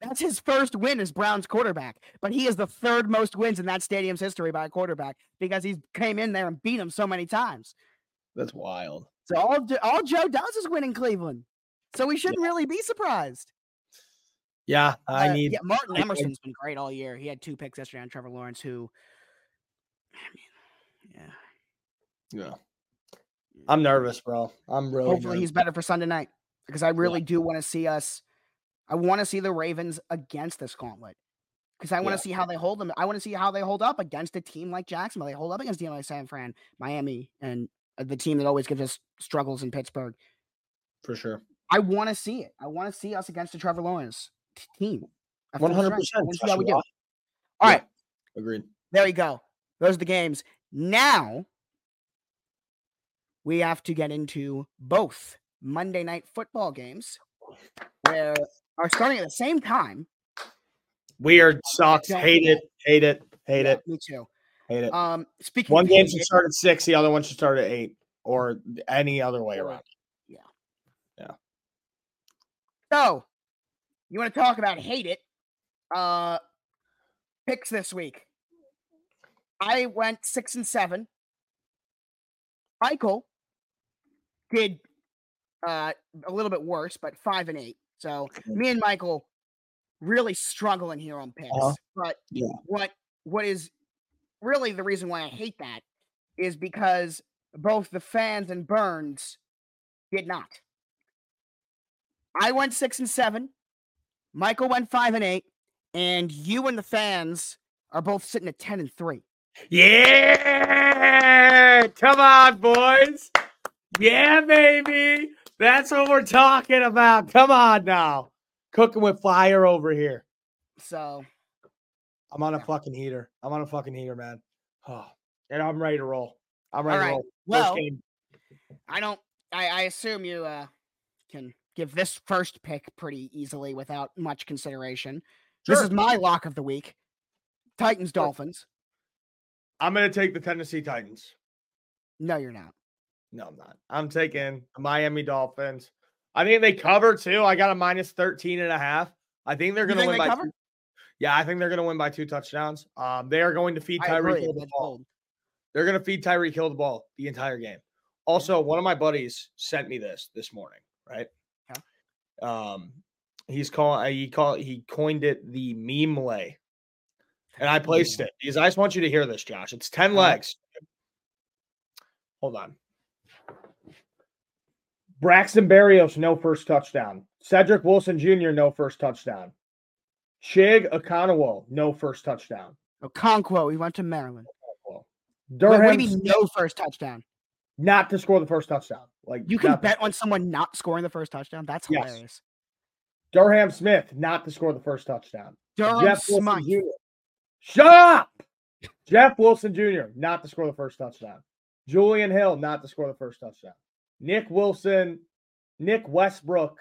That's his first win as Browns quarterback, but he is the third most wins in that stadium's history by a quarterback because he came in there and beat them so many times. That's wild. So all all Joe does is win in Cleveland, so we shouldn't really be surprised. Yeah, I Uh, need. yeah, Martin Emerson's been great all year. He had two picks yesterday on Trevor Lawrence, who, I mean, yeah. Yeah. I'm nervous, bro. I'm really. Hopefully, nervous. he's better for Sunday night because I really do want to see us. I want to see the Ravens against this gauntlet because I want to Yeah. see how they hold them. I want to see how they hold up against a team like Jacksonville. They hold up against a team like San Fran, Miami, and uh, the team that always gives us struggles in Pittsburgh. for sure. I want to see it. I want to see us against the Trevor Lawrence t- team. One hundred percent. wanna how we do. All Yeah. right, Agreed. there you go. Those are the games. Now we have to get into both Monday night football games where are starting at the same time. Weird. Sucks. Hate it. Hate it. Hate Yeah, it. Me too. Hate it. Um, speaking One game should start at six. The other one should start at eight, or any other way around. Yeah. Yeah. So, you want to talk about hate it? Uh, picks this week. I went six and seven. Michael did uh, a little bit worse, but five and eight. So me and Michael really struggling here on picks. Uh-huh. But Yeah. what what is really the reason why I hate that is because both the fans and Burns did not. I went six and seven. Michael went five and eight, and you and the fans are both sitting at ten and three. Yeah, come on, boys. Yeah, baby. That's what we're talking about. Come on now. Cooking with fire over here. So I'm on a fucking heater. I'm on a fucking heater, man. Oh, and I'm ready to roll. I'm ready All to roll. First Well, game. I don't. I, I assume you uh, can give this first pick pretty easily without much consideration. This is my lock of the week. Titans Dolphins. I'm gonna take the Tennessee Titans. No, you're not. No, I'm not. I'm taking the Miami Dolphins. I think they cover too. I got a minus 13 and a half. I think they're gonna win they by cover? two- Yeah, I think they're gonna win by two touchdowns. Um, they are going to feed Tyreek. Hill the ball. They're going to feed Tyreek Hill the ball the entire game. Also, one of my buddies sent me this this morning, right? Yeah. Um, he's calling. He call he coined it the meme lay, and I placed it because I just want you to hear this, Josh. It's ten Uh-huh. legs. Hold on. Braxton Berrios, no first touchdown. Cedric Wilson Jr., no first touchdown. Chig Okonkwo, no first touchdown. Okonkwo, he went to Maryland. Wait, Durham, what do you mean no first touchdown? not to score the first touchdown. Like You can bet on someone not scoring the first touchdown. That's Yes. hilarious. Durham Smythe not to score the first touchdown. Durham Jeff Wilson Jr. Shut up. Jeff Wilson Jr. not to score the first touchdown. Julian Hill not to score the first touchdown. Nick Wilson, Nick Westbrook,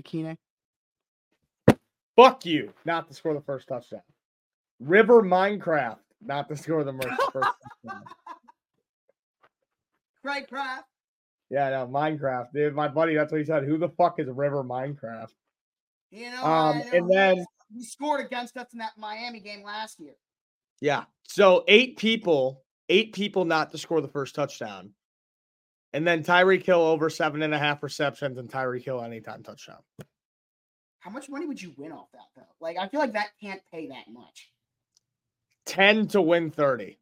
Ikhine. fuck you, not to score the first touchdown. River Minecraft not to score the first touchdown. Cracraft. Yeah, no, Minecraft, dude. My buddy, that's what he said. Who the fuck is River Minecraft? You know, Um, and then he scored against us in that Miami game last year. Yeah. So eight people, eight people not to score the first touchdown. And then Tyreek Hill over seven and a half receptions and Tyreek Hill anytime touchdown. How much money would you win off that though? Like I feel like that can't pay that much. 10 to win 30.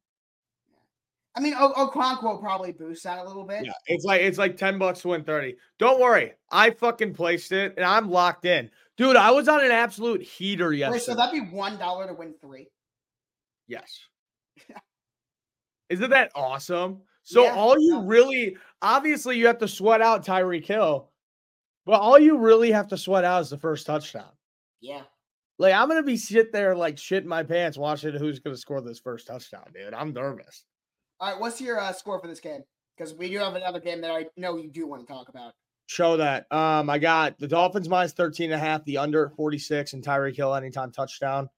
I mean, o- Okonkwo probably boosts that a little bit. Yeah. It's like it's like 10 bucks to win 30. Don't worry. I fucking placed it and I'm locked in. Dude, I was on an absolute heater Wait, yesterday. so that'd be one dollar to win three. Yes. Isn't that awesome? So Yeah, all you really obviously you have to sweat out Tyreek Hill, but all you really have to sweat out is the first touchdown. Yeah. Like I'm gonna be sit there like shit in my pants watching who's gonna score this first touchdown, dude. I'm nervous. All right. What's your uh, score for this game? Because we do have another game that I know you do want to talk about. Show that. Um, I got the Dolphins minus 13 and a half, the under 46, and Tyreek Hill anytime touchdown.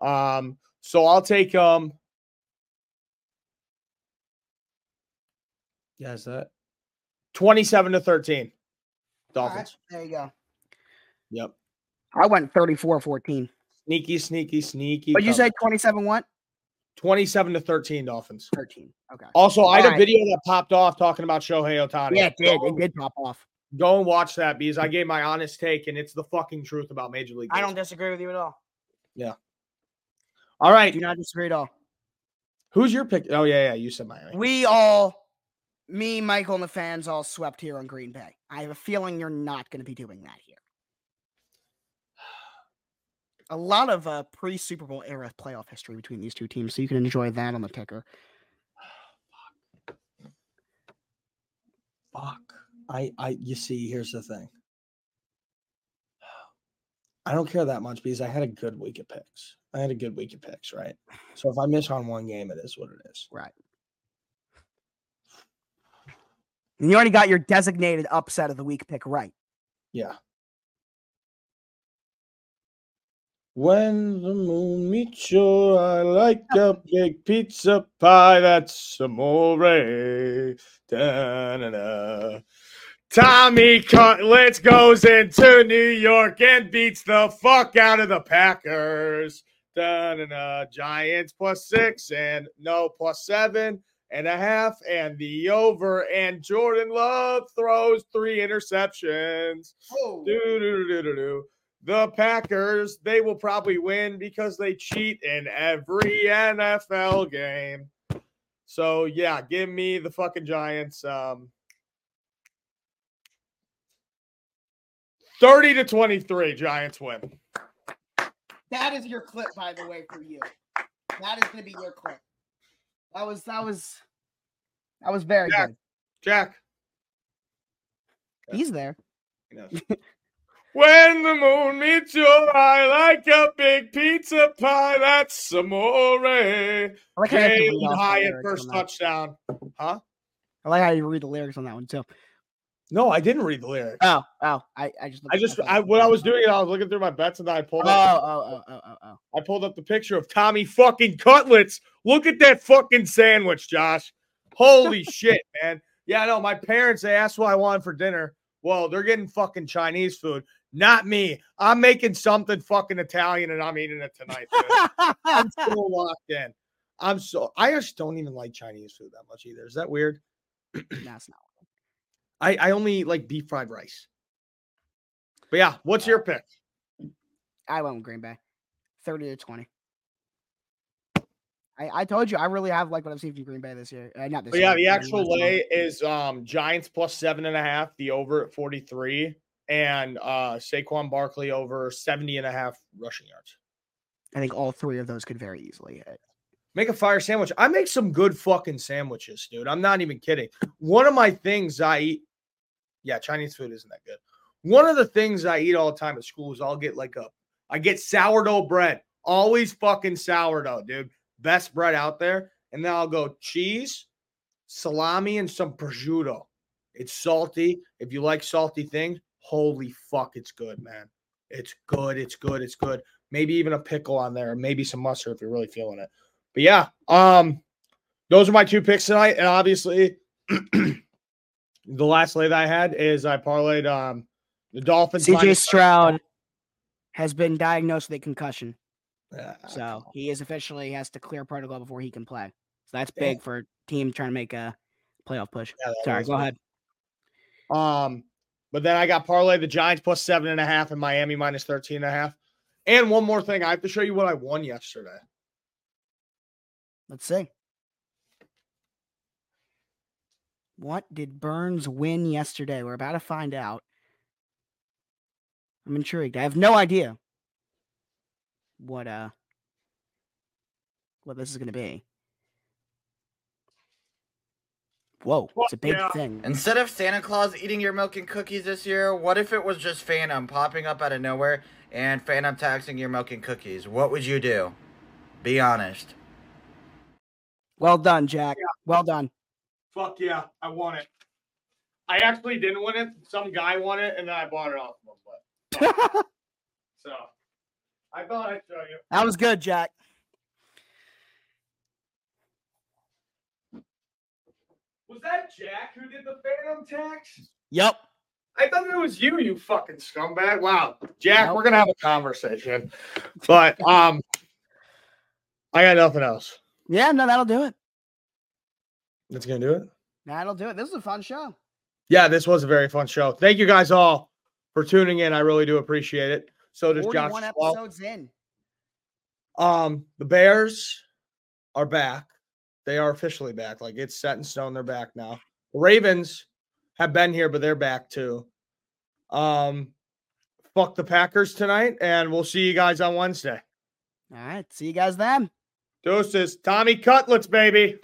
Um, so I'll take um Yeah, is that 27 to 13. All right, Dolphins. there you go. Yep. I went 34 14. Sneaky, sneaky, sneaky. But you cover. said 27 what? 27 to 13 Dolphins. 13. Okay. Also, I had All a video that popped off talking about Shohei Ohtani. Yeah, it did. Go, It did pop off. go and watch that because I gave my honest take and it's the fucking truth about Major League. I don't disagree with you at all. Yeah. All right. Do not disagree at all. Who's your pick? Oh, yeah, yeah. You said Miami. We all, me, Michael, and the fans all swept here on Green Bay. I have a feeling you're not going to be doing that here. A lot of uh, pre Super Bowl era playoff history between these two teams, so you can enjoy that on the ticker. Fuck. I, I, you see, here's the thing. I don't care that much because I had a good week of picks. I had a good week of picks, right? So if I miss on one game, it is what it is. Right. And you already got your designated upset of the week pick right. Yeah. When the moon meets your eye like a big pizza pie, that's amore. Da-na-na. Tommy Cutlets goes into New York and beats the fuck out of the Packers. Da-na-na. Giants plus six and no plus seven and a half and the over. And Jordan Love throws three interceptions. The Packers, they will probably win because they cheat in every NFL game. So yeah, give me the fucking Giants. Um 30 to 23, Giants win. That is your clip, by the way, for you. That is going to be your clip. That was that was that was very Yeah. good. Jack. He's there. when the moon meets your eye like a big pizza pie, that's amore. Eh. I like how you have to read Jalen off the Hyatt first touchdown. Huh? I like how you read the lyrics on that one too. No, I didn't read the lyrics. Oh, oh, I, I just, I just, I when I was doing it, I was looking through my bets and then I pulled Oh, up, oh, oh, oh, oh, oh. I pulled up the picture of Tommy fucking Cutlets. Look at that fucking sandwich, Josh. Holy shit, man. Yeah, no, my parents they asked what I wanted for dinner. Well, they're getting fucking Chinese food. Not me. I'm making something fucking Italian and I'm eating it tonight. I'm so locked in. I'm so I just don't even like Chinese food that much either. Is that weird? That's not. I, I only like beef fried rice. But yeah, what's your pick? I went with Green Bay, thirty to twenty. I, I told you I really have like what I've seen from Green Bay this year. Uh, not this But yeah, the uh, actual lay is um Giants plus seven and a half, the over at 43, and uh Saquon Barkley over 70 and a half rushing yards. I think all three of those could very easily hit. Make a fire sandwich. I make some good fucking sandwiches, dude. I'm not even kidding. One of my things I eat, yeah, Chinese food isn't that good. One of the things I eat all the time at school is I'll get like a, I get sourdough bread. Always fucking sourdough, dude. Best bread out there. And then I'll go cheese, salami, and some prosciutto. It's salty. If you like salty things, holy fuck, it's good, man. It's good. It's good. It's good. Maybe even a pickle on there, maybe some mustard if you're really feeling it. But yeah, um, those are my two picks tonight. And obviously, the last lay that I had is I parlayed um the Dolphins. CJ Stroud has been diagnosed with a concussion, Yeah, so he is officially has to clear protocol before he can play. So that's Yeah. big for a team trying to make a playoff push. yeah, Sorry, go big. ahead. Um, but then I got parlay the Giants plus seven and a half and Miami minus 13 and a half. And one more thing, I have to show you what I won yesterday. Let's see. What did Burns win yesterday? We're about to find out. I'm intrigued. I have no idea what uh what this is going to be. Whoa, it's a big yeah. thing. Instead of Santa Claus eating your milk and cookies this year, what if it was just Phantom popping up out of nowhere and Phantom taxing your milk and cookies? What would you do? Be honest. Well done, Jack. Well done. Fuck yeah, I won it. I actually didn't win it. Some guy won it, and then I bought it off of him. But, so I thought I'd show you. that was good, Jack. Was that Jack who did the Phantom tax? Yep. I thought it was you, you fucking scumbag. Wow. Jack, Nope. we're gonna have a conversation. But um I got nothing else. Yeah, no, that'll do it. That's gonna do it. That'll do it. This is a fun show. Yeah, this was a very fun show. Thank you guys all for tuning in. I really do appreciate it. So does Josh. 41 as well. episodes in. Um, the Bears are back. They are officially back. Like it's set in stone. They're back now. The Ravens have been here, but they're back too. Um, fuck the Packers tonight, and we'll see you guys on Wednesday. All right. See you guys then. Deuces, Tommy Cutlets, baby.